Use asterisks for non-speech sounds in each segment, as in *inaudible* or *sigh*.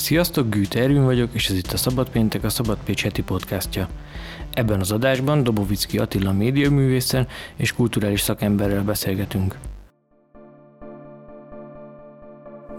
Sziasztok, Gűt Ervin vagyok, és ez itt a Szabad Péntek, a Szabad Pécs heti podcastja. Ebben az adásban Dobovicki Attila médiaművészen és kulturális szakemberrel beszélgetünk.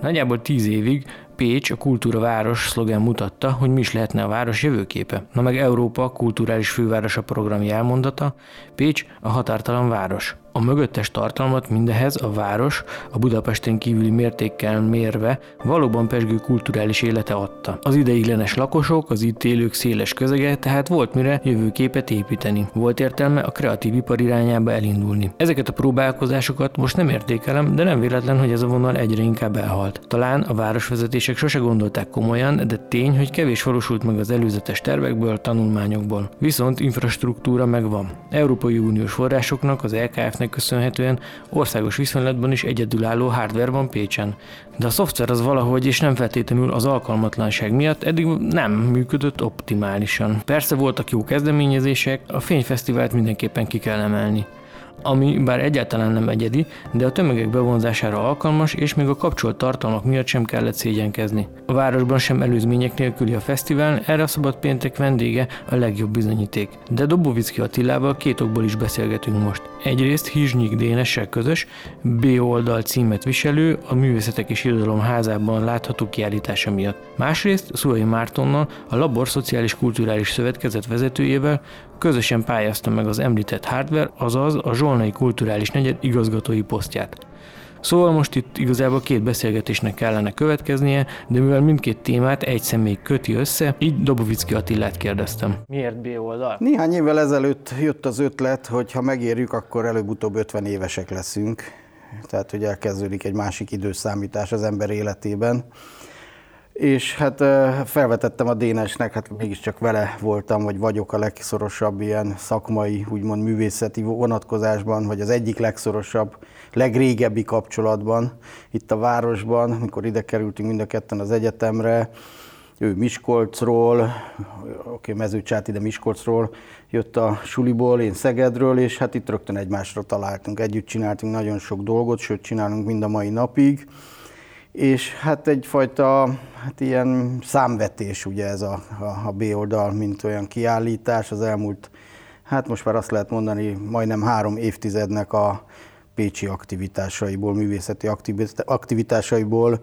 Nagyjából tíz évig Pécs a kultúra város szlogen mutatta, hogy mi is lehetne a város jövőképe. Na meg Európa kulturális fővárosa programi elmondata, Pécs a határtalan város. A mögöttes tartalmat mindehez a város a Budapesten kívüli mértékkel mérve valóban pesgő kulturális élete adta. Az ideiglenes lakosok, az itt élők széles közege, tehát volt mire jövőképet építeni. Volt értelme a kreatív ipar irányába elindulni. Ezeket a próbálkozásokat most nem értékelem, de nem véletlen, hogy ez a vonal egyre inkább elhalt. Talán a városvezetések sose gondolták komolyan, de tény, hogy kevés valósult meg az előzetes tervekből, tanulmányokból. Viszont infrastruktúra megvan. Európai Uniós forrásoknak az LKF nek köszönhetően országos viszonylatban is egyedülálló hardware van Pécsen. De a szoftver az valahogy és nem feltétlenül az alkalmatlanság miatt eddig nem működött optimálisan. Persze voltak jó kezdeményezések, a Fényfesztivált mindenképpen ki kell emelni ami bár egyáltalán nem egyedi, de a tömegek bevonzására alkalmas, és még a kapcsolt tartalmak miatt sem kellett szégyenkezni. A városban sem előzmények nélküli a fesztivál, erre a szabad péntek vendége a legjobb bizonyíték. De Dobovicki Attilával két okból is beszélgetünk most. Egyrészt Hizsnyik Dénessel közös, B oldal címet viselő, a Művészetek és Irodalom házában látható kiállítása miatt. Másrészt Szuai Mártonnal, a Labor Szociális Kulturális Szövetkezet vezetőjével közösen pályázta meg az említett hardware, azaz a Zsolnai Kulturális Negyed igazgatói posztját. Szóval most itt igazából két beszélgetésnek kellene következnie, de mivel mindkét témát egy személy köti össze, így Dobovicki Attilát kérdeztem. Miért B oldal? Néhány évvel ezelőtt jött az ötlet, hogy ha megérjük, akkor előbb-utóbb 50 évesek leszünk. Tehát, hogy elkezdődik egy másik időszámítás az ember életében és hát felvetettem a Dénesnek, hát mégiscsak vele voltam, vagy vagyok a legszorosabb ilyen szakmai, úgymond művészeti vonatkozásban, vagy az egyik legszorosabb, legrégebbi kapcsolatban itt a városban, mikor ide kerültünk mind a ketten az egyetemre, ő Miskolcról, oké, okay, Mezőcsáti, de Miskolcról jött a suliból, én Szegedről, és hát itt rögtön egymásra találtunk, együtt csináltunk nagyon sok dolgot, sőt csinálunk mind a mai napig és hát egyfajta hát ilyen számvetés ugye ez a, a, a B oldal, mint olyan kiállítás. Az elmúlt, hát most már azt lehet mondani, majdnem három évtizednek a pécsi aktivitásaiból, művészeti aktivitásaiból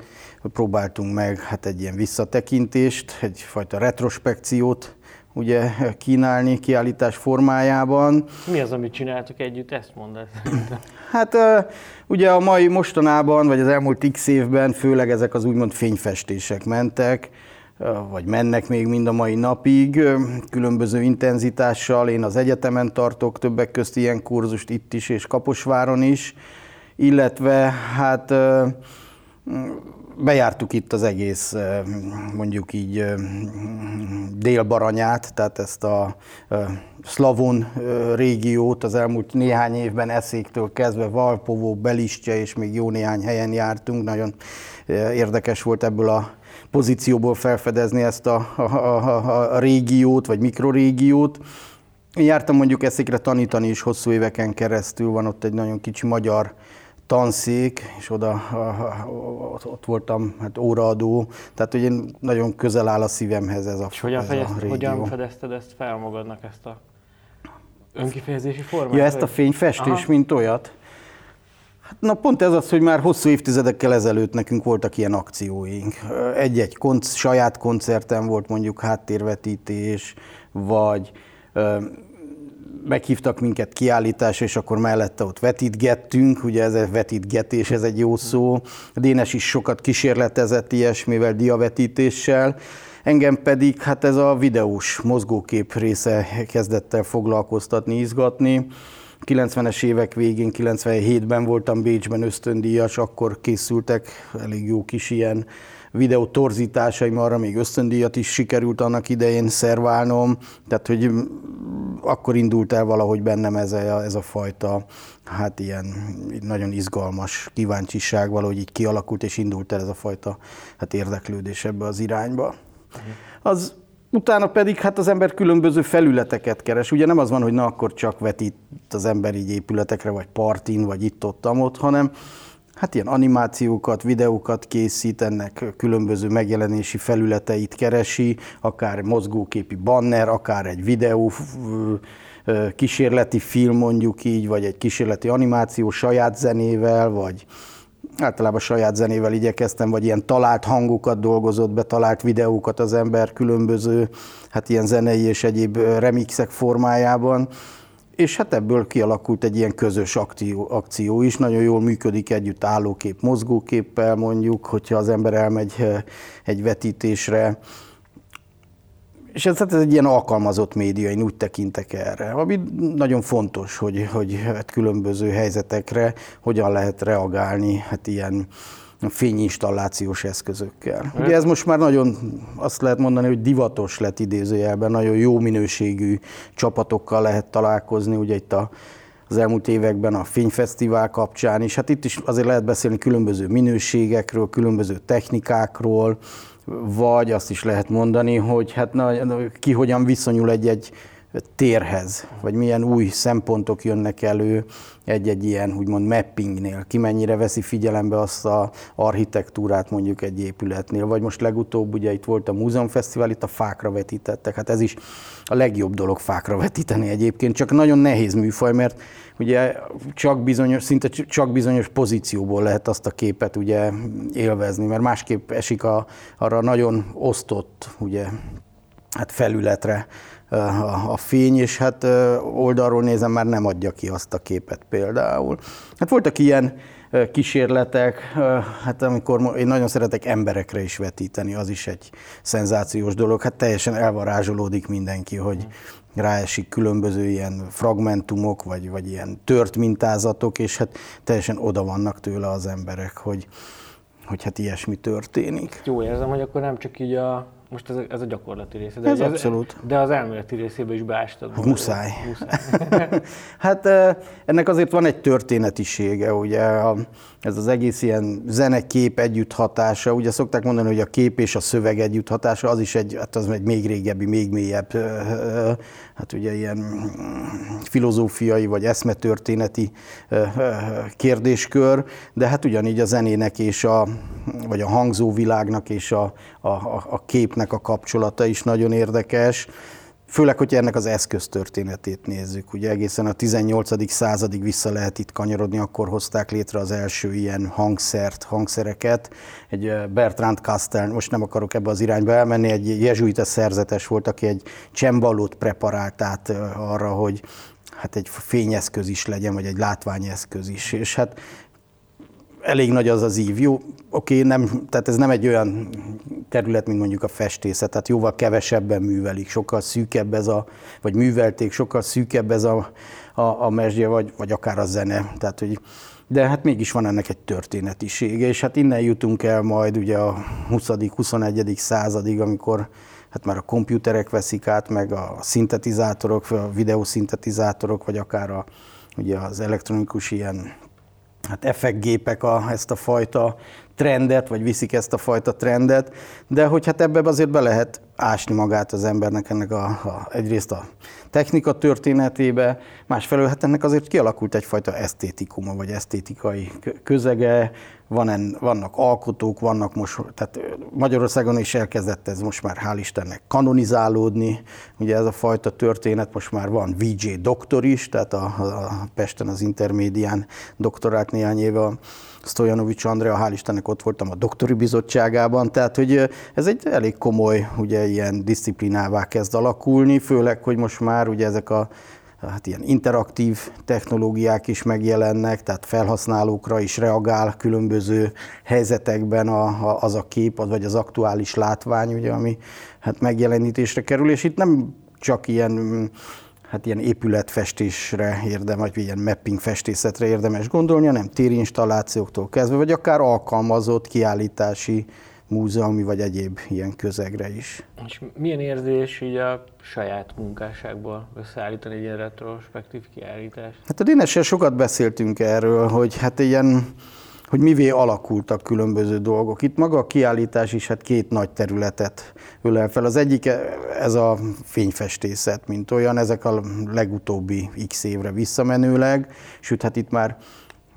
próbáltunk meg hát egy ilyen visszatekintést, egyfajta retrospekciót ugye kínálni kiállítás formájában. Mi az, amit csináltuk együtt, ezt mondd Hát ugye a mai mostanában, vagy az elmúlt x évben főleg ezek az úgymond fényfestések mentek, vagy mennek még mind a mai napig, különböző intenzitással. Én az egyetemen tartok többek közt ilyen kurzust itt is, és Kaposváron is, illetve hát bejártuk itt az egész, mondjuk így délbaranyát, tehát ezt a szlavon régiót az elmúlt néhány évben eszéktől kezdve Valpovó, Belistje és még jó néhány helyen jártunk. Nagyon érdekes volt ebből a pozícióból felfedezni ezt a, a, a, a régiót, vagy mikrorégiót. Én jártam mondjuk eszékre tanítani is hosszú éveken keresztül, van ott egy nagyon kicsi magyar tanszék, és oda ott voltam hát óraadó, tehát hogy én nagyon közel áll a szívemhez ez a, és hogyan, ez fedezt, a régió. hogyan fedezted ezt fel magadnak, ezt a önkifejezési formát? Ja, ezt a fényfestés, Aha. mint olyat? Hát, na pont ez az, hogy már hosszú évtizedekkel ezelőtt nekünk voltak ilyen akcióink. Egy-egy konc- saját koncerten volt mondjuk háttérvetítés, vagy meghívtak minket kiállításra, és akkor mellette ott vetítgettünk, ugye ez a vetítgetés, ez egy jó szó. A Dénes is sokat kísérletezett ilyesmivel, diavetítéssel. Engem pedig hát ez a videós mozgókép része kezdett el foglalkoztatni, izgatni. 90-es évek végén, 97-ben voltam Bécsben ösztöndíjas, akkor készültek elég jó kis ilyen videó torzításaim, arra még ösztöndíjat is sikerült annak idején szerválnom, tehát hogy akkor indult el valahogy bennem ez a, ez a fajta, hát ilyen nagyon izgalmas kíváncsiság valahogy így kialakult, és indult el ez a fajta hát érdeklődés ebbe az irányba. Az Utána pedig hát az ember különböző felületeket keres. Ugye nem az van, hogy na akkor csak vetít az ember így épületekre, vagy partin, vagy itt-ott, ott, hanem hát ilyen animációkat, videókat készít, ennek különböző megjelenési felületeit keresi, akár mozgóképi banner, akár egy videó kísérleti film mondjuk így, vagy egy kísérleti animáció saját zenével, vagy általában saját zenével igyekeztem, vagy ilyen talált hangokat dolgozott be, talált videókat az ember különböző, hát ilyen zenei és egyéb remixek formájában, és hát ebből kialakult egy ilyen közös akció, akció is, nagyon jól működik együtt állókép, mozgóképpel mondjuk, hogyha az ember elmegy egy vetítésre, és ez, hát ez egy ilyen alkalmazott média, én úgy tekintek erre, ami nagyon fontos, hogy, hogy hát különböző helyzetekre hogyan lehet reagálni, hát ilyen fényinstallációs eszközökkel. Ugye ez most már nagyon, azt lehet mondani, hogy divatos lett idézőjelben, nagyon jó minőségű csapatokkal lehet találkozni, ugye itt a az elmúlt években a fényfesztivál kapcsán is. Hát itt is azért lehet beszélni különböző minőségekről, különböző technikákról, vagy azt is lehet mondani, hogy hát na, ki hogyan viszonyul egy-egy térhez, vagy milyen új szempontok jönnek elő egy-egy ilyen úgymond mappingnél, ki mennyire veszi figyelembe azt a architektúrát mondjuk egy épületnél, vagy most legutóbb ugye itt volt a múzeumfesztivál, itt a fákra vetítettek, hát ez is a legjobb dolog fákra vetíteni egyébként, csak nagyon nehéz műfaj, mert ugye csak bizonyos, szinte csak bizonyos pozícióból lehet azt a képet ugye élvezni, mert másképp esik a, arra nagyon osztott ugye hát felületre a fény, és hát oldalról nézem, már nem adja ki azt a képet például. Hát voltak ilyen kísérletek, hát amikor én nagyon szeretek emberekre is vetíteni, az is egy szenzációs dolog, hát teljesen elvarázsolódik mindenki, hogy ráesik különböző ilyen fragmentumok, vagy, vagy ilyen tört mintázatok, és hát teljesen oda vannak tőle az emberek, hogy, hogy hát ilyesmi történik. Jó érzem, hogy akkor nem csak így a most ez a, ez a gyakorlati része. De ez, ez abszolút. De az elméleti részébe is beástad. Muszáj. muszáj. *laughs* hát ennek azért van egy történetisége, ugye a, ez az egész ilyen zene-kép együtt hatása, ugye szokták mondani, hogy a kép és a szöveg együtt hatása, az is egy, hát az egy még régebbi, még mélyebb, hát ugye ilyen filozófiai vagy eszmetörténeti kérdéskör, de hát ugyanígy a zenének és a, vagy a hangzóvilágnak és a, a, a képnek a kapcsolata is nagyon érdekes. Főleg, hogy ennek az eszköztörténetét nézzük. Ugye egészen a 18. századig vissza lehet itt kanyarodni, akkor hozták létre az első ilyen hangszert, hangszereket. Egy Bertrand Castell, most nem akarok ebbe az irányba elmenni, egy jezsuita szerzetes volt, aki egy csembalót preparált át arra, hogy hát egy fényeszköz is legyen, vagy egy látványeszköz is. És hát elég nagy az az ív. Jó, oké, nem, tehát ez nem egy olyan terület, mint mondjuk a festészet, tehát jóval kevesebben művelik, sokkal szűkebb ez a, vagy művelték, sokkal szűkebb ez a, a, a mesdje, vagy, vagy akár a zene. Tehát, hogy, de hát mégis van ennek egy történetisége, és hát innen jutunk el majd ugye a 20.-21. századig, amikor hát már a komputerek veszik át, meg a szintetizátorok, a videószintetizátorok, vagy akár a, ugye az elektronikus ilyen hát effektgépek a, ezt a fajta trendet, vagy viszik ezt a fajta trendet, de hogy hát ebbe azért be lehet ásni magát az embernek ennek a, a egyrészt a technika történetébe, másfelől hát ennek azért kialakult egyfajta esztétikuma, vagy esztétikai közege, van en, vannak alkotók, vannak most, tehát Magyarországon is elkezdett ez most már hál' Istennek kanonizálódni, ugye ez a fajta történet, most már van VJ doktor is, tehát a, a Pesten az intermédián doktorált néhány éve a Stojanovics Andrea, hál' Istennek ott voltam a doktori bizottságában, tehát hogy ez egy elég komoly ugye ilyen disziplinává kezd alakulni, főleg, hogy most már ugye ezek a hát ilyen interaktív technológiák is megjelennek, tehát felhasználókra is reagál különböző helyzetekben a, a, az a kép, az, vagy az aktuális látvány, ugye, ami hát megjelenítésre kerül, és itt nem csak ilyen hát ilyen épületfestésre érdemes, vagy ilyen mapping festészetre érdemes gondolni, hanem térinstallációktól kezdve, vagy akár alkalmazott kiállítási múzeumi vagy egyéb ilyen közegre is. És milyen érzés így a saját munkásságból összeállítani egy ilyen retrospektív kiállítást? Hát a Dénessel sokat beszéltünk erről, hogy hát ilyen hogy mivé alakultak különböző dolgok. Itt maga a kiállítás is hát két nagy területet ölel fel. Az egyik ez a fényfestészet, mint olyan, ezek a legutóbbi x évre visszamenőleg, sőt hát itt már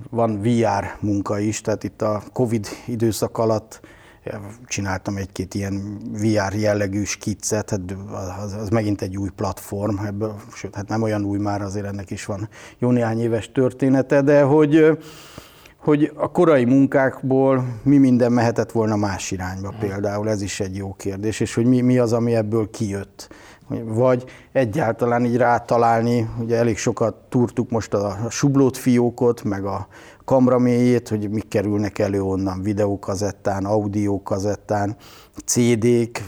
van VR munka is, tehát itt a Covid időszak alatt csináltam egy-két ilyen VR jellegű skiccet, hát az, az megint egy új platform, ebből, sőt, hát nem olyan új már, azért ennek is van jó néhány éves története, de hogy, hogy a korai munkákból mi minden mehetett volna más irányba például, ez is egy jó kérdés, és hogy mi, mi az, ami ebből kijött? Vagy egyáltalán így rátalálni, ugye elég sokat túrtuk most a sublót fiókot, meg a kamraméjét, hogy mik kerülnek elő onnan, videókazettán, audiókazettán, CD-k,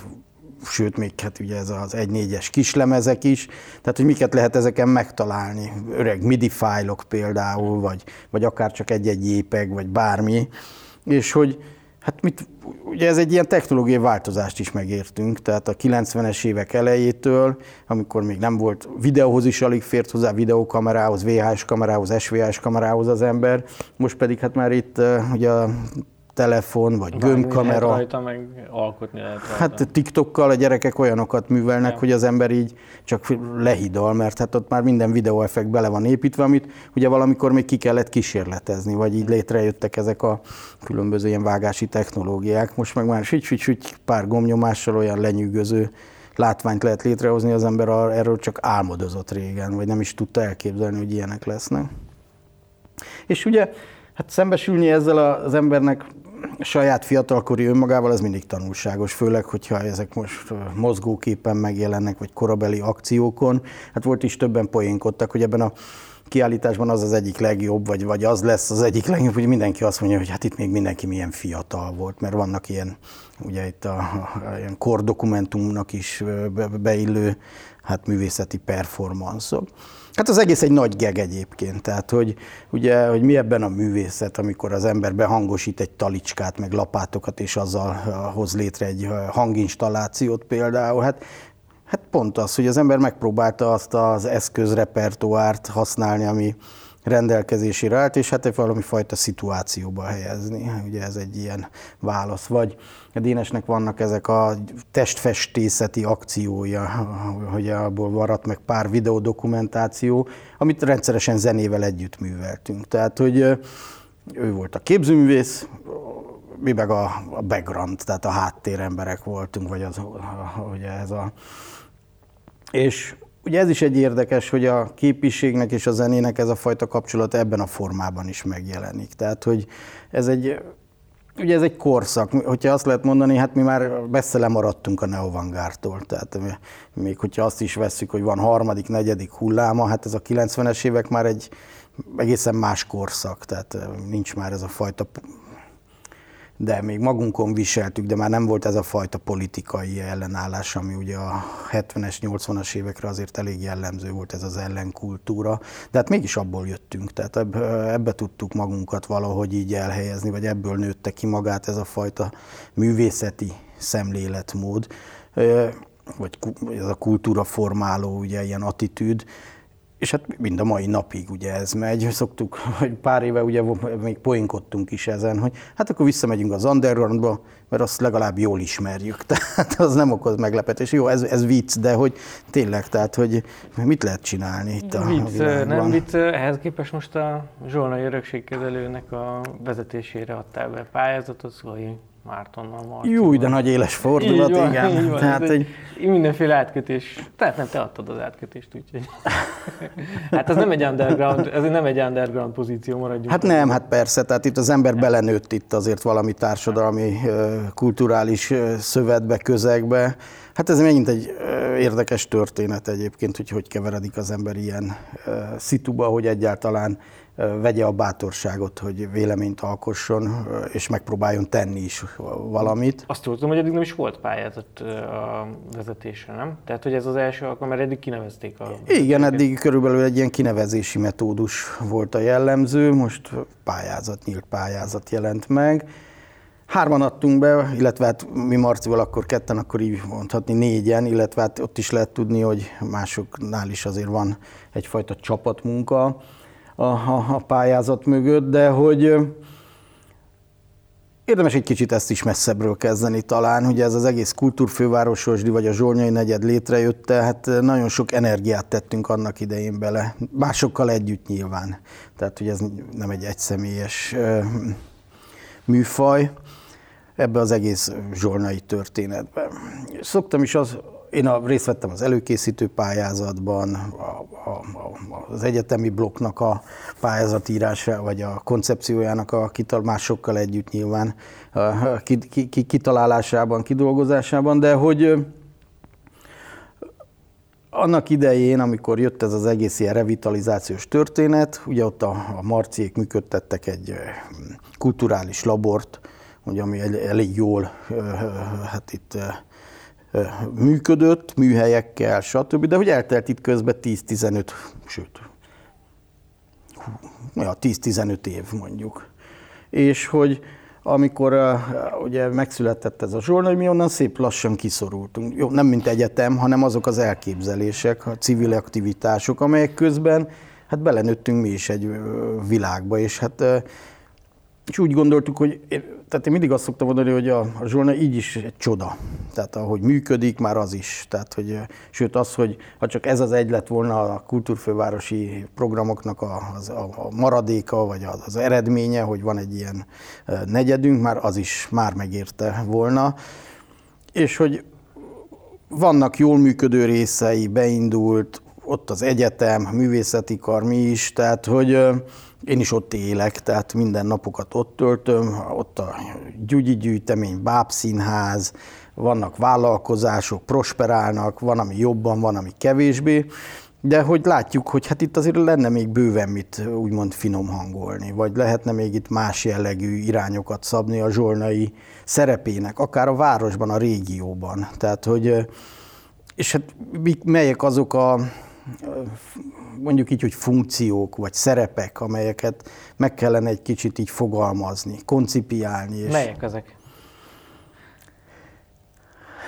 sőt, még hát ugye ez az 1.4-es kislemezek is, tehát hogy miket lehet ezeken megtalálni, öreg MIDI fájlok például, vagy, vagy akár csak egy-egy JPEG, vagy bármi, és hogy Hát mit, ugye ez egy ilyen technológiai változást is megértünk, tehát a 90-es évek elejétől, amikor még nem volt videóhoz is alig fért hozzá, videókamerához, VHS kamerához, SVH kamerához az ember, most pedig hát már itt ugye a telefon, vagy Vágni gömbkamera. Lehet rajta, meg alkotni lehet rajta. Hát TikTokkal a gyerekek olyanokat művelnek, ja. hogy az ember így csak lehidal, mert hát ott már minden videóeffekt bele van építve, amit ugye valamikor még ki kellett kísérletezni, vagy így létrejöttek ezek a különböző ilyen vágási technológiák. Most meg már sügy, sügy, sügy, pár gomnyomással olyan lenyűgöző látványt lehet létrehozni, az ember erről csak álmodozott régen, vagy nem is tudta elképzelni, hogy ilyenek lesznek. És ugye hát szembesülni ezzel az embernek saját fiatalkori önmagával ez mindig tanulságos, főleg, hogyha ezek most mozgóképpen megjelennek, vagy korabeli akciókon. Hát volt is többen poénkodtak, hogy ebben a kiállításban az az egyik legjobb, vagy, vagy az lesz az egyik legjobb, hogy mindenki azt mondja, hogy hát itt még mindenki milyen fiatal volt, mert vannak ilyen, ugye itt a, a ilyen kordokumentumnak is beillő hát művészeti performanszok. Hát az egész egy nagy geg egyébként, tehát hogy, ugye, hogy mi ebben a művészet, amikor az ember behangosít egy talicskát, meg lapátokat, és azzal hoz létre egy hanginstallációt például, hát Hát pont az, hogy az ember megpróbálta azt az eszközrepertoárt használni, ami rendelkezésére állt, és hát valami fajta szituációba helyezni. Ugye ez egy ilyen válasz. Vagy a Dénesnek vannak ezek a testfestészeti akciója, hogy abból maradt meg pár videodokumentáció, amit rendszeresen zenével együtt műveltünk. Tehát, hogy ő volt a képzőművész, mi meg a, a background, tehát a háttéremberek voltunk, vagy az, ugye ez a... És ugye ez is egy érdekes, hogy a képiségnek és a zenének ez a fajta kapcsolat ebben a formában is megjelenik. Tehát, hogy ez egy Ugye ez egy korszak, hogyha azt lehet mondani, hát mi már messze lemaradtunk a neovangártól, tehát még hogyha azt is vesszük, hogy van harmadik, negyedik hulláma, hát ez a 90-es évek már egy egészen más korszak, tehát nincs már ez a fajta de még magunkon viseltük, de már nem volt ez a fajta politikai ellenállás, ami ugye a 70-es, 80-as évekre azért elég jellemző volt ez az ellenkultúra, de hát mégis abból jöttünk, tehát ebbe, ebbe tudtuk magunkat valahogy így elhelyezni, vagy ebből nőtte ki magát ez a fajta művészeti szemléletmód, vagy ez a kultúra formáló ugye ilyen attitűd, és hát mind a mai napig ugye ez megy. *laughs* Szoktuk, hogy pár éve ugye még poénkodtunk is ezen, hogy hát akkor visszamegyünk az undergroundba, mert azt legalább jól ismerjük. *laughs* Tehát az nem okoz meglepetés. Jó, ez, ez vicc, de hogy tényleg, tehát hogy mit lehet csinálni itt a vicc, világban. Nem vicc, ehhez képest most a Zsolnai Örökségkezelőnek a vezetésére adtál be pályázatot, szóval Mártonnal, Marcival. Jó, de nagy éles fordulat, így van, igen. Így van, Tehát, egy... Mindenféle átkötés. Tehát nem, te adtad az átkötést, úgyhogy... *laughs* hát ez nem egy underground, ez nem egy underground pozíció, maradjunk. Hát nem, hát persze, tehát itt az ember belenőtt itt azért valami társadalmi, kulturális szövetbe, közegbe. Hát ez megint egy érdekes történet egyébként, hogy hogy keveredik az ember ilyen szituba, hogy egyáltalán vegye a bátorságot, hogy véleményt alkosson, és megpróbáljon tenni is valamit. Azt tudom, hogy eddig nem is volt pályázat a vezetésre, nem? Tehát, hogy ez az első alkalom, mert eddig kinevezték a... Igen, eddig körülbelül egy ilyen kinevezési metódus volt a jellemző, most pályázat, nyílt pályázat jelent meg. Hárman adtunk be, illetve hát mi Marcival akkor ketten, akkor így mondhatni négyen, illetve hát ott is lehet tudni, hogy másoknál is azért van egyfajta csapatmunka. A, a, a pályázat mögött, de hogy Érdemes egy kicsit ezt is messzebbről kezdeni talán, hogy ez az egész kultúrfővárososdi vagy a Zsolnyai negyed létrejött, hát nagyon sok energiát tettünk annak idején bele, másokkal együtt nyilván. Tehát, hogy ez nem egy egyszemélyes műfaj ebbe az egész zsolnai történetben. Szoktam is az, én a, részt vettem az előkészítő pályázatban, a, a, az egyetemi blokknak a pályázatírása, vagy a koncepciójának a kitalálásokkal együtt nyilván a kitalálásában, kidolgozásában, de hogy annak idején, amikor jött ez az egész ilyen revitalizációs történet, ugye ott a, a marciék működtettek egy kulturális labort, ugye, ami elég jól hát itt működött, műhelyekkel, stb., de hogy eltelt itt közben 10-15, sőt, ja, 10-15 év mondjuk. És hogy amikor uh, ugye megszületett ez a zsolna, mi onnan szép lassan kiszorultunk. Jó, nem mint egyetem, hanem azok az elképzelések, a civil aktivitások, amelyek közben hát belenőttünk mi is egy világba, és hát és úgy gondoltuk, hogy tehát én mindig azt szoktam mondani, hogy a, a zsolna így is egy csoda. Tehát ahogy működik, már az is. Tehát, hogy, sőt az, hogy ha csak ez az egy lett volna a kultúrfővárosi programoknak a, az, a, a maradéka, vagy az, az eredménye, hogy van egy ilyen negyedünk, már az is már megérte volna. És hogy vannak jól működő részei, beindult, ott az egyetem, művészeti kar, mi is, tehát hogy én is ott élek, tehát minden napokat ott töltöm, ott a gyugyi gyűjtemény, bábszínház, vannak vállalkozások, prosperálnak, van, ami jobban, van, ami kevésbé, de hogy látjuk, hogy hát itt azért lenne még bőven mit úgymond finom hangolni, vagy lehetne még itt más jellegű irányokat szabni a zsolnai szerepének, akár a városban, a régióban. Tehát, hogy és hát melyek azok a mondjuk így, hogy funkciók vagy szerepek, amelyeket meg kellene egy kicsit így fogalmazni, koncipiálni. És Melyek ezek?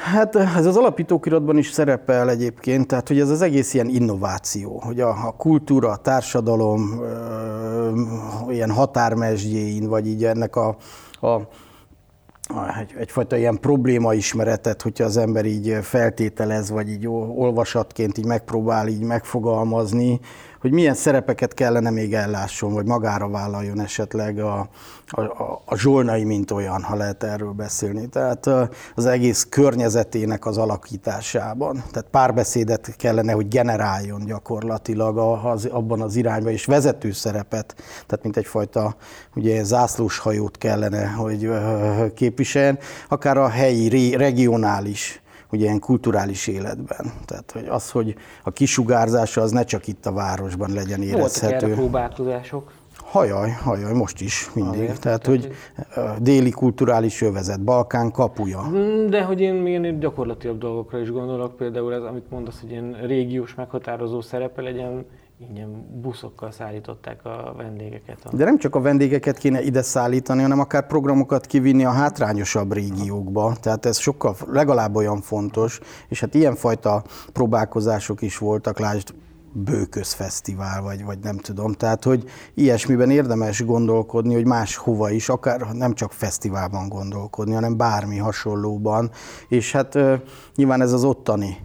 Hát ez az alapítókiratban is szerepel egyébként, tehát hogy ez az egész ilyen innováció, hogy a, a kultúra, a társadalom ö, ilyen határmesdjéin, vagy így ennek a, a egy, egyfajta ilyen problémaismeretet, hogyha az ember így feltételez, vagy így olvasatként így megpróbál így megfogalmazni, hogy milyen szerepeket kellene még ellásson, vagy magára vállaljon esetleg a, a, a zsolnai, mint olyan, ha lehet erről beszélni. Tehát az egész környezetének az alakításában. Tehát párbeszédet kellene, hogy generáljon gyakorlatilag az, abban az irányban, és vezető szerepet, tehát mint egyfajta ugye, zászlós hajót kellene, hogy képviseljen, akár a helyi, regionális ugye ilyen kulturális életben. Tehát hogy az, hogy a kisugárzása az ne csak itt a városban legyen érezhető. Voltak erre próbálkozások? Hajaj, hajaj, most is mindig. Azért, tehát, hogy déli kulturális övezet, Balkán kapuja. De hogy én még gyakorlatilag dolgokra is gondolok, például ez, amit mondasz, hogy ilyen régiós meghatározó szerepe legyen, ingyen buszokkal szállították a vendégeket. De nem csak a vendégeket kéne ide szállítani, hanem akár programokat kivinni a hátrányosabb régiókba. Tehát ez sokkal legalább olyan fontos, és hát ilyenfajta próbálkozások is voltak, lásd, bőközfesztivál, vagy, vagy nem tudom. Tehát, hogy ilyesmiben érdemes gondolkodni, hogy máshova is, akár nem csak fesztiválban gondolkodni, hanem bármi hasonlóban. És hát nyilván ez az ottani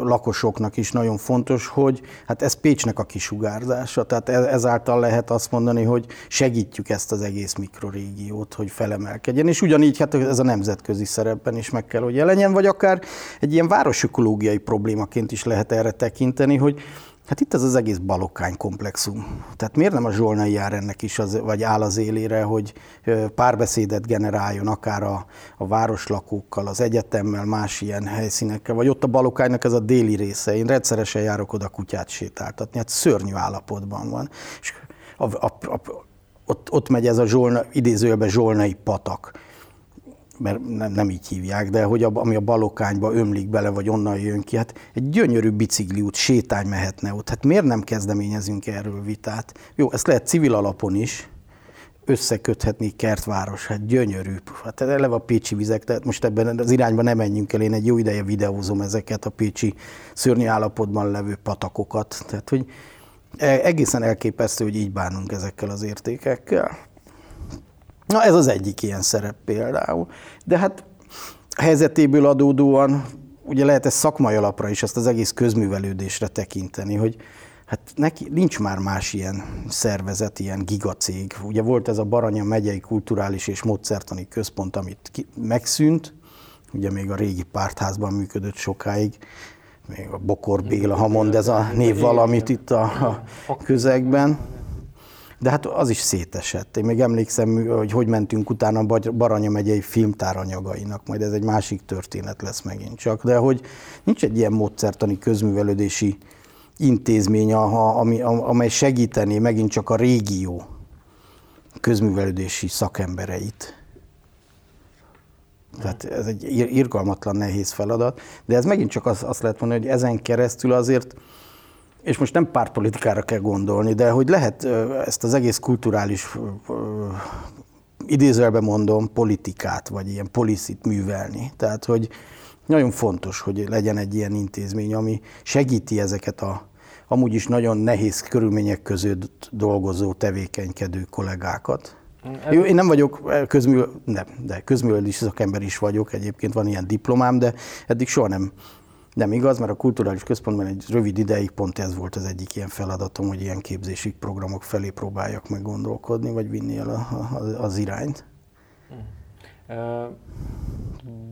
lakosoknak is nagyon fontos, hogy hát ez Pécsnek a kisugárzása, tehát e, ezáltal lehet azt mondani, hogy segítjük ezt az egész mikrorégiót, hogy felemelkedjen, és ugyanígy hát ez a nemzetközi szerepben is meg kell, hogy jelenjen, vagy akár egy ilyen városökológiai problémaként is lehet erre tekinteni, hogy Hát itt ez az egész balokkány komplexum. Tehát miért nem a Zsolnai jár ennek is, az, vagy áll az élére, hogy párbeszédet generáljon akár a, a városlakókkal, az egyetemmel, más ilyen helyszínekkel, vagy ott a balokkánynak ez a déli része. Én rendszeresen járok oda kutyát sétáltatni, hát szörnyű állapotban van. És a, a, a, ott, ott megy ez a zsolna, idézőjelben zsolnai patak mert nem, nem így hívják, de hogy a, ami a balokányba ömlik bele, vagy onnan jön ki, hát egy gyönyörű bicikliút, sétány mehetne ott. Hát miért nem kezdeményezünk erről vitát? Jó, ezt lehet civil alapon is, összeköthetni kertváros, hát gyönyörű. Hát eleve a pécsi vizek, tehát most ebben az irányban nem menjünk el, én egy jó ideje videózom ezeket a pécsi szörnyű állapotban levő patakokat. Tehát, hogy e, egészen elképesztő, hogy így bánunk ezekkel az értékekkel. Na ez az egyik ilyen szerep például. De hát helyzetéből adódóan ugye lehet ezt szakmai alapra is, ezt az egész közművelődésre tekinteni, hogy hát neki nincs már más ilyen szervezet, ilyen gigacég. Ugye volt ez a Baranya megyei kulturális és módszertani központ, amit ki, megszűnt, ugye még a régi pártházban működött sokáig, még a Bokor Béla, ha mond ez a név valamit itt a, a közegben. De hát az is szétesett. Én még emlékszem, hogy hogy mentünk utána Baranya megyei filmtár anyagainak, majd ez egy másik történet lesz megint csak. De hogy nincs egy ilyen módszertani közművelődési intézmény, ami, amely segítené megint csak a régió közművelődési szakembereit. Tehát ez egy irgalmatlan nehéz feladat, de ez megint csak azt, azt lehet mondani, hogy ezen keresztül azért, és most nem pártpolitikára kell gondolni, de hogy lehet ezt az egész kulturális idézőjelben mondom, politikát, vagy ilyen policit művelni. Tehát, hogy nagyon fontos, hogy legyen egy ilyen intézmény, ami segíti ezeket a amúgy is nagyon nehéz körülmények között dolgozó, tevékenykedő kollégákat. Ez... Jó, én nem vagyok közmű, nem, de közművelődési szakember is vagyok, egyébként van ilyen diplomám, de eddig soha nem, nem igaz, mert a kulturális központban egy rövid ideig pont ez volt az egyik ilyen feladatom, hogy ilyen képzési programok felé próbáljak meg gondolkodni, vagy vinni el a, a, az irányt.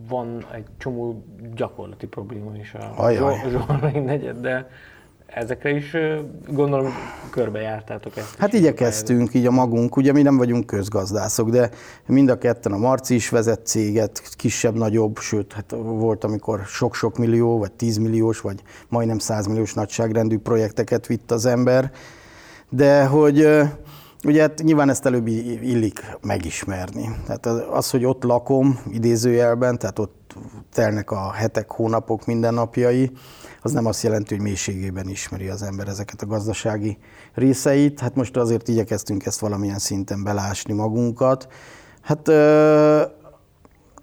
Van egy csomó gyakorlati probléma is a Zsolmai negyed, de ezekre is gondolom körbejártátok ezt. Hát igyekeztünk így a magunk, ugye mi nem vagyunk közgazdászok, de mind a ketten a Marci is vezet céget, kisebb-nagyobb, sőt, hát volt, amikor sok-sok millió, vagy tízmilliós, vagy majdnem százmilliós nagyságrendű projekteket vitt az ember, de hogy Ugye hát nyilván ezt előbb illik megismerni. Tehát az, hogy ott lakom idézőjelben, tehát ott telnek a hetek, hónapok mindennapjai, az nem azt jelenti, hogy mélységében ismeri az ember ezeket a gazdasági részeit. Hát most azért igyekeztünk ezt valamilyen szinten belásni magunkat. Hát ö,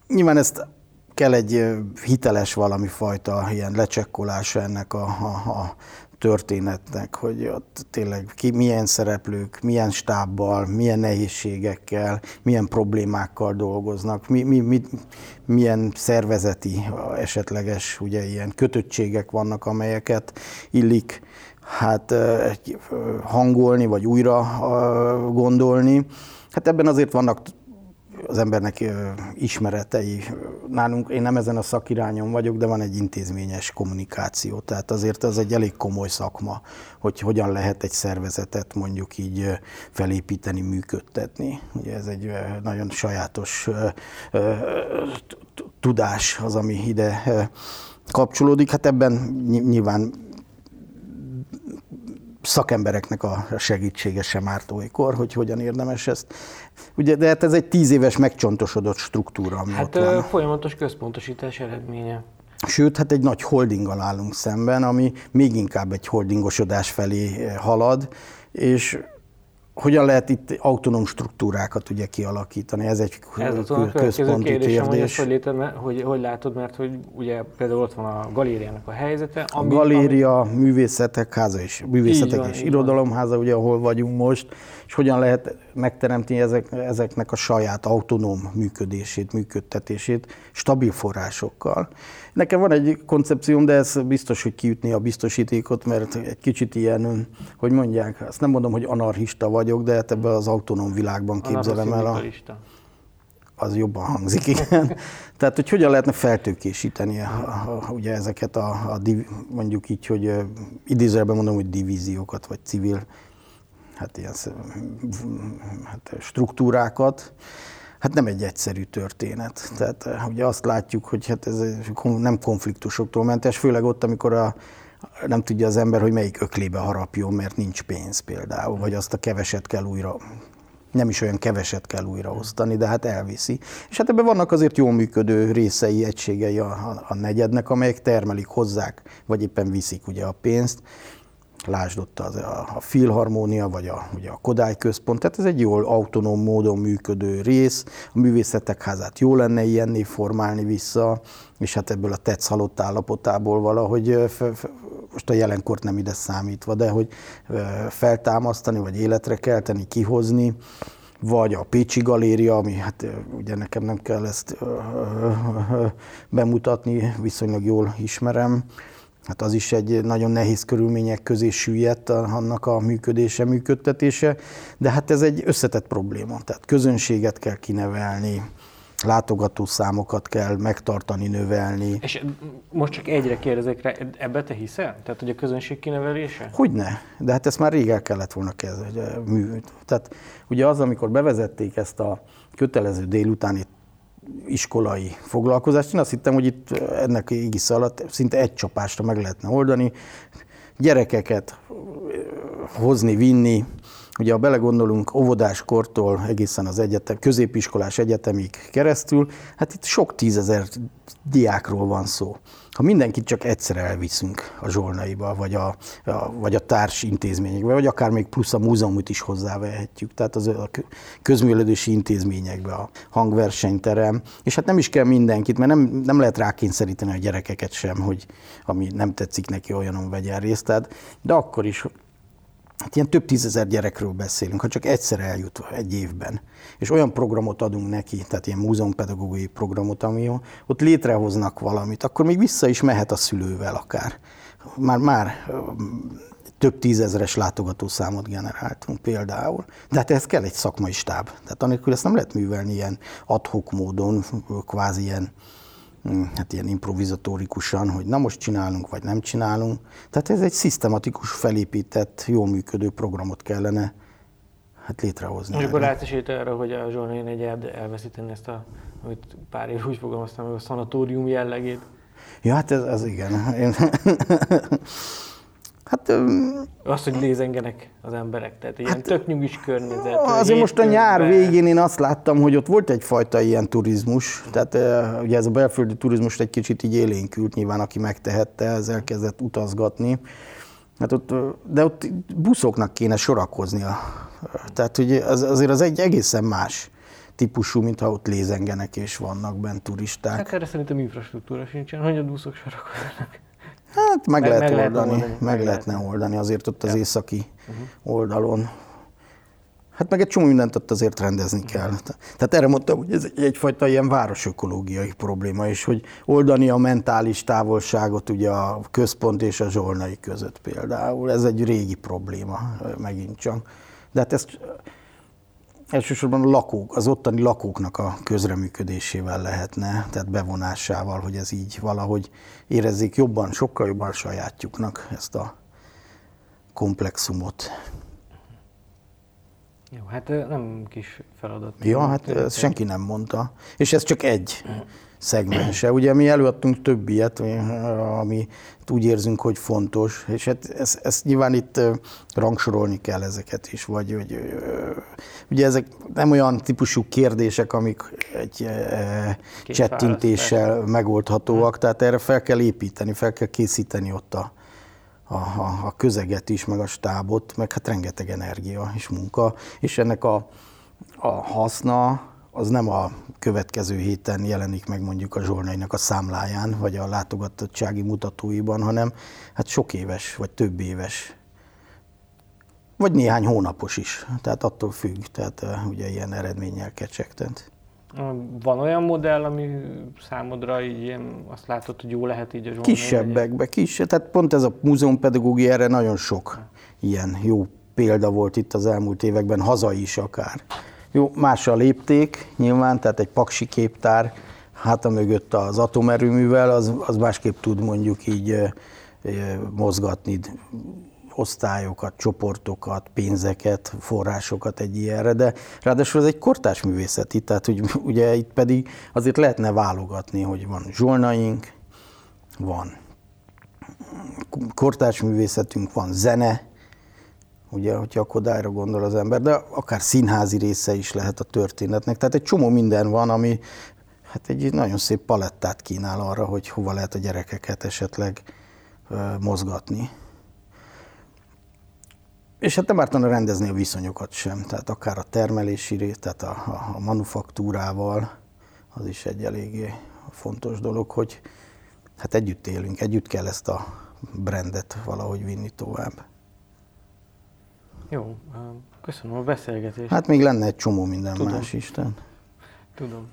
nyilván ezt kell egy hiteles valami fajta ilyen lecsekkolása ennek a, a, a történetnek, hogy ott tényleg ki, milyen szereplők, milyen stábbal, milyen nehézségekkel, milyen problémákkal dolgoznak, mi, mi, mi, milyen szervezeti esetleges ugye ilyen kötöttségek vannak, amelyeket illik hát hangolni, vagy újra gondolni. Hát ebben azért vannak az embernek ismeretei. Nálunk, én nem ezen a szakirányon vagyok, de van egy intézményes kommunikáció. Tehát azért az egy elég komoly szakma, hogy hogyan lehet egy szervezetet mondjuk így felépíteni, működtetni. Ugye ez egy nagyon sajátos tudás az, ami ide kapcsolódik. Hát ebben nyilván szakembereknek a segítsége sem árt olykor, hogy hogyan érdemes ezt. Ugye, de hát ez egy tíz éves megcsontosodott struktúra, ami Hát ott van. folyamatos központosítás eredménye. Sőt, hát egy nagy holdinggal állunk szemben, ami még inkább egy holdingosodás felé halad, és hogyan lehet itt autonóm struktúrákat ugye kialakítani? Ez egy Ez a központi kérdésem, kérdés. Hogy, hogy, hogy, hogy látod, mert hogy ugye például ott van a galériának a helyzete. Ami, a galéria, ami... művészetek háza és művészetek van, és irodalomháza, ugye ahol vagyunk most, és hogyan lehet megteremteni ezek, ezeknek a saját autonóm működését, működtetését stabil forrásokkal. Nekem van egy koncepcióm, de ez biztos, hogy kiütni a biztosítékot, mert egy kicsit ilyen, hogy mondják, azt nem mondom, hogy anarchista vagyok, de hát ebben az autonóm világban képzelem el a... Az jobban hangzik, *laughs* igen. Tehát, hogy hogyan lehetne feltőkésíteni a, a, ugye ezeket a, a div, mondjuk így, hogy idézőjelben mondom, hogy divíziókat, vagy civil hát ilyen hát struktúrákat, hát nem egy egyszerű történet. Tehát eh, ugye azt látjuk, hogy hát ez nem konfliktusoktól mentes, főleg ott, amikor a, nem tudja az ember, hogy melyik öklébe harapjon, mert nincs pénz például, vagy azt a keveset kell újra nem is olyan keveset kell újraosztani, de hát elviszi. És hát ebben vannak azért jól működő részei, egységei a, a negyednek, amelyek termelik, hozzák, vagy éppen viszik ugye a pénzt, lásd ott az, a, a Filharmónia, vagy a, ugye a Kodály Központ, tehát ez egy jól autonóm módon működő rész, a művészetek házát jó lenne ilyenné formálni vissza, és hát ebből a tetsz halott állapotából valahogy, most a jelenkort nem ide számítva, de hogy feltámasztani, vagy életre kelteni, kihozni, vagy a Pécsi Galéria, ami hát ugye nekem nem kell ezt bemutatni, viszonylag jól ismerem. Hát az is egy nagyon nehéz körülmények közé süllyedt annak a működése, működtetése, de hát ez egy összetett probléma. Tehát közönséget kell kinevelni, látogatószámokat kell megtartani, növelni. És most csak egyre kérdezek rá, ebbe te hiszel? Tehát, hogy a közönség kinevelése? Hogyne, de hát ezt már rég el kellett volna kezdeni. Tehát ugye az, amikor bevezették ezt a kötelező délutáni iskolai foglalkozást, én azt hittem, hogy itt ennek égisze alatt szinte egy csapásra meg lehetne oldani, gyerekeket hozni, vinni, Ugye, ha belegondolunk óvodáskortól egészen az egyetem, középiskolás egyetemig keresztül, hát itt sok tízezer diákról van szó. Ha mindenkit csak egyszer elviszünk a zsolnaiba, vagy a, a, vagy a társ intézményekbe, vagy akár még plusz a múzeumot is hozzávehetjük, tehát az a közművelődési intézményekbe, a hangversenyterem, és hát nem is kell mindenkit, mert nem, nem lehet rákényszeríteni a gyerekeket sem, hogy ami nem tetszik neki, olyanon vegyen részt, tehát, de akkor is Hát ilyen több tízezer gyerekről beszélünk, ha csak egyszer eljut egy évben. És olyan programot adunk neki, tehát ilyen múzeumpedagógiai programot, ami ott létrehoznak valamit, akkor még vissza is mehet a szülővel akár. Már, már több tízezeres látogatószámot generáltunk például. De hát ehhez kell egy szakmai stáb. Tehát anélkül ezt nem lehet művelni ilyen adhok módon, kvázi ilyen hát ilyen improvizatórikusan, hogy na most csinálunk, vagy nem csinálunk. Tehát ez egy szisztematikus, felépített, jól működő programot kellene hát létrehozni. És akkor látsz esélyt arra, hogy a Zsolnai negyed elveszíteni ezt a, amit pár év úgy fogalmaztam, a szanatórium jellegét. Ja, hát ez, ez igen. Én Hát, Azt, hogy lézengenek az emberek, tehát ilyen hát, tök nyugis környezet. Azért most a nyár végén én azt láttam, hogy ott volt egyfajta ilyen turizmus, tehát ugye ez a belföldi turizmus egy kicsit így élénkült, nyilván aki megtehette, ez elkezdett utazgatni. Hát ott, de ott buszoknak kéne sorakoznia. Tehát hogy az, azért az egy egészen más típusú, mintha ott lézengenek és vannak bent turisták. Hát erre szerintem infrastruktúra sincsen, hogy a buszok sorakoznak. Hát meg, meg lehet meg oldani, oldani, meg, lehetne oldani azért ott az ja. északi uh-huh. oldalon. Hát meg egy csomó mindent ott azért rendezni kell. Tehát erre mondtam, hogy ez egy, egyfajta ilyen városökológiai probléma, és hogy oldani a mentális távolságot ugye a központ és a zsolnai között például. Ez egy régi probléma megint csak. De hát ezt elsősorban a lakók, az ottani lakóknak a közreműködésével lehetne, tehát bevonásával, hogy ez így valahogy érezzék jobban, sokkal jobban sajátjuknak ezt a komplexumot. Jó, hát nem kis feladat. Ja, hát ezt senki nem mondta. És ez csak egy szegmense. Ugye mi előadtunk több ilyet, ami úgy érzünk, hogy fontos, és hát ezt, ezt nyilván itt rangsorolni kell ezeket is, vagy hogy ugye ezek nem olyan típusú kérdések, amik egy csettintéssel megoldhatóak, hm. tehát erre fel kell építeni, fel kell készíteni ott a, a, a, a közeget is, meg a stábot, meg hát rengeteg energia és munka, és ennek a, a haszna az nem a következő héten jelenik meg mondjuk a Zsolnainak a számláján, vagy a látogatottsági mutatóiban, hanem hát sok éves, vagy több éves, vagy néhány hónapos is. Tehát attól függ, tehát ugye ilyen eredménnyel kecsegtent. Van olyan modell, ami számodra így ilyen, azt látod, hogy jó lehet így a Zsolnai? Kisebbekbe, kis, tehát pont ez a múzeumpedagógia erre nagyon sok ilyen jó példa volt itt az elmúlt években, hazai is akár. Jó, más a lépték nyilván, tehát egy paksi képtár, háta mögött az atomerőművel, az, az másképp tud mondjuk így mozgatni osztályokat, csoportokat, pénzeket, forrásokat egy ilyenre, de ráadásul ez egy kortás művészeti, tehát hogy *laughs* ugye itt pedig azért lehetne válogatni, hogy van zsolnaink, van kortárs művészetünk, van zene, ugye, hogyha a Kodályra gondol az ember, de akár színházi része is lehet a történetnek. Tehát egy csomó minden van, ami hát egy nagyon szép palettát kínál arra, hogy hova lehet a gyerekeket esetleg mozgatni. És hát nem ártana rendezni a viszonyokat sem, tehát akár a termelési rész, tehát a, a, a manufaktúrával, az is egy eléggé fontos dolog, hogy hát együtt élünk, együtt kell ezt a brandet valahogy vinni tovább. Jó, Köszönöm a beszélgetést. Hát még lenne egy csomó minden Tudom. más is. Tehát Tudom.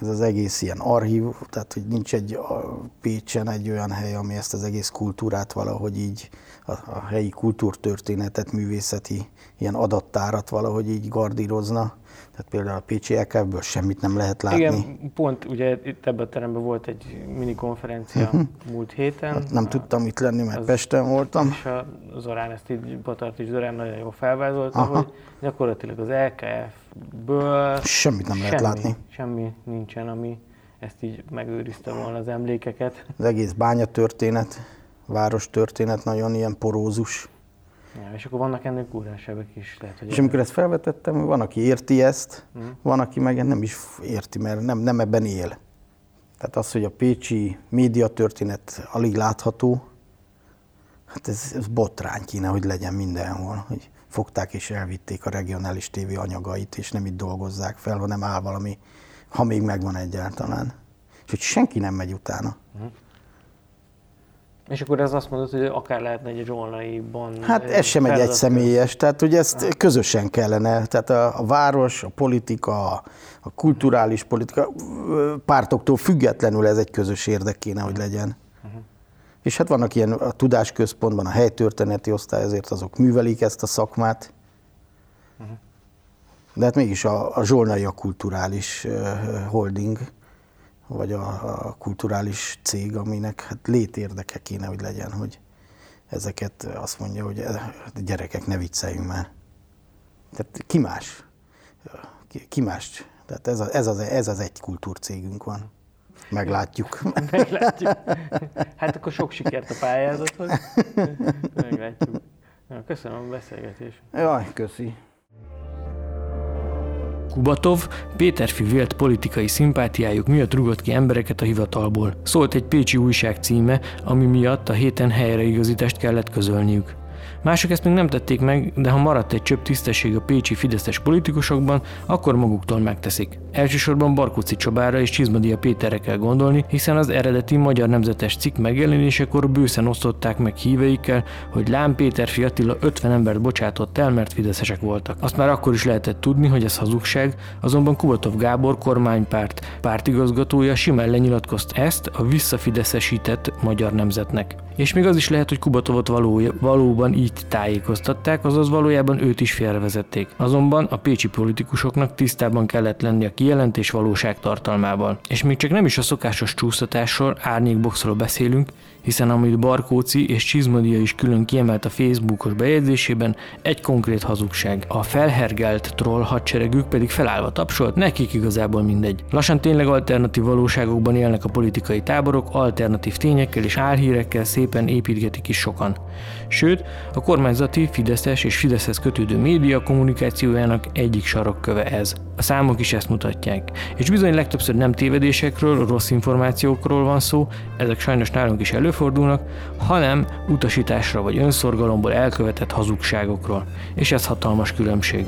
Ez az egész ilyen archív, tehát hogy nincs egy a Pécsen egy olyan hely, ami ezt az egész kultúrát valahogy így, a, a helyi kultúrtörténetet, művészeti ilyen adattárat valahogy így gardírozna. Tehát például a Pécsi LKF-ből semmit nem lehet látni. Igen, pont ugye itt ebben a teremben volt egy mini konferencia múlt héten. Hát nem A- tudtam itt lenni, mert az- Pesten voltam. És a Zorán ezt így, Batartis Zorán nagyon jól felvázolta, Aha. hogy gyakorlatilag az LKF-ből Semmit nem lehet semmi, látni. semmi nincsen, ami ezt így megőrizte volna az emlékeket. Az egész bányatörténet, város történet nagyon ilyen porózus. Ja, és akkor vannak ennél kúrásebbek is. Lehet, hogy És amikor ezt felvetettem, van, aki érti ezt, Mhm. van, aki meg nem is érti, mert nem, nem ebben él. Tehát az, hogy a pécsi médiatörténet alig látható, hát ez, ez botrány kéne, hogy legyen mindenhol. Hogy fogták és elvitték a regionális tévé anyagait, és nem itt dolgozzák fel, hanem áll valami, ha még megvan egyáltalán. És hogy senki nem megy utána. És akkor ez azt mondod, hogy akár lehetne egy zsolnaiban. Hát ez sem egy egyszemélyes, tehát hogy ezt közösen kellene, tehát a, a város, a politika, a, kulturális politika, pártoktól függetlenül ez egy közös érdek kéne, hogy legyen. És hát vannak ilyen a tudásközpontban, a helytörténeti osztály, ezért azok művelik ezt a szakmát. De hát mégis a, a zsolnai a kulturális holding, vagy a, a kulturális cég, aminek hát létérdeke kéne, hogy legyen, hogy ezeket azt mondja, hogy eh, gyerekek, ne vicceljünk már. Tehát ki más? Ki, ki más? Tehát ez, a, ez, az, ez az egy kultúrcégünk van. Meglátjuk. Meglátjuk. Hát akkor sok sikert a pályázathoz. Meglátjuk. Köszönöm a beszélgetést. Jaj, köszi. Kubatov Péterfi vélt politikai szimpátiájuk miatt rugott ki embereket a hivatalból. Szólt egy pécsi újság címe, ami miatt a héten helyreigazítást kellett közölniük. Mások ezt még nem tették meg, de ha maradt egy csöpp tisztesség a pécsi fideszes politikusokban, akkor maguktól megteszik. Elsősorban Barkóci Csobára és Csizmadia Péterre kell gondolni, hiszen az eredeti Magyar Nemzetes cikk megjelenésekor bőszen osztották meg híveikkel, hogy Lám Péterfi Attila 50 embert bocsátott el, mert fideszesek voltak. Azt már akkor is lehetett tudni, hogy ez hazugság, azonban Kubatov Gábor kormánypárt pártigazgatója simán lenyilatkozta ezt a visszafideszesített magyar nemzetnek. És még az is lehet, hogy Kubatovot való, valóban így tájékoztatták, azaz valójában őt is félrevezették. Azonban a pécsi politikusoknak tisztában kellett lenni a kijelentés valóság tartalmával. És még csak nem is a szokásos csúsztatásról, árnyékboxról beszélünk, hiszen amit Barkóci és Csizmadia is külön kiemelt a Facebookos bejegyzésében, egy konkrét hazugság. A felhergelt troll hadseregük pedig felállva tapsolt, nekik igazából mindegy. Lassan tényleg alternatív valóságokban élnek a politikai táborok, alternatív tényekkel és álhírekkel szépen építgetik is sokan. Sőt, a kormányzati, Fideszes és Fideszhez kötődő média kommunikációjának egyik sarokköve ez. A számok is ezt mutatják. És bizony legtöbbször nem tévedésekről, rossz információkról van szó, ezek sajnos nálunk is előfordulnak, hanem utasításra vagy önszorgalomból elkövetett hazugságokról. És ez hatalmas különbség.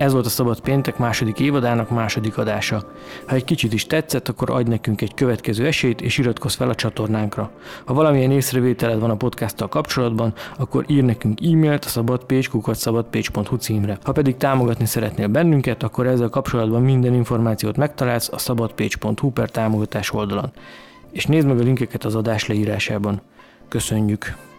Ez volt a Szabad Péntek második évadának második adása. Ha egy kicsit is tetszett, akkor adj nekünk egy következő esélyt, és iratkozz fel a csatornánkra. Ha valamilyen észrevételed van a podcasttal kapcsolatban, akkor ír nekünk e-mailt a szabadpécs.szabadpécs.hu címre. Ha pedig támogatni szeretnél bennünket, akkor ezzel kapcsolatban minden információt megtalálsz a szabadpécs.hu per támogatás oldalon. És nézd meg a linkeket az adás leírásában. Köszönjük!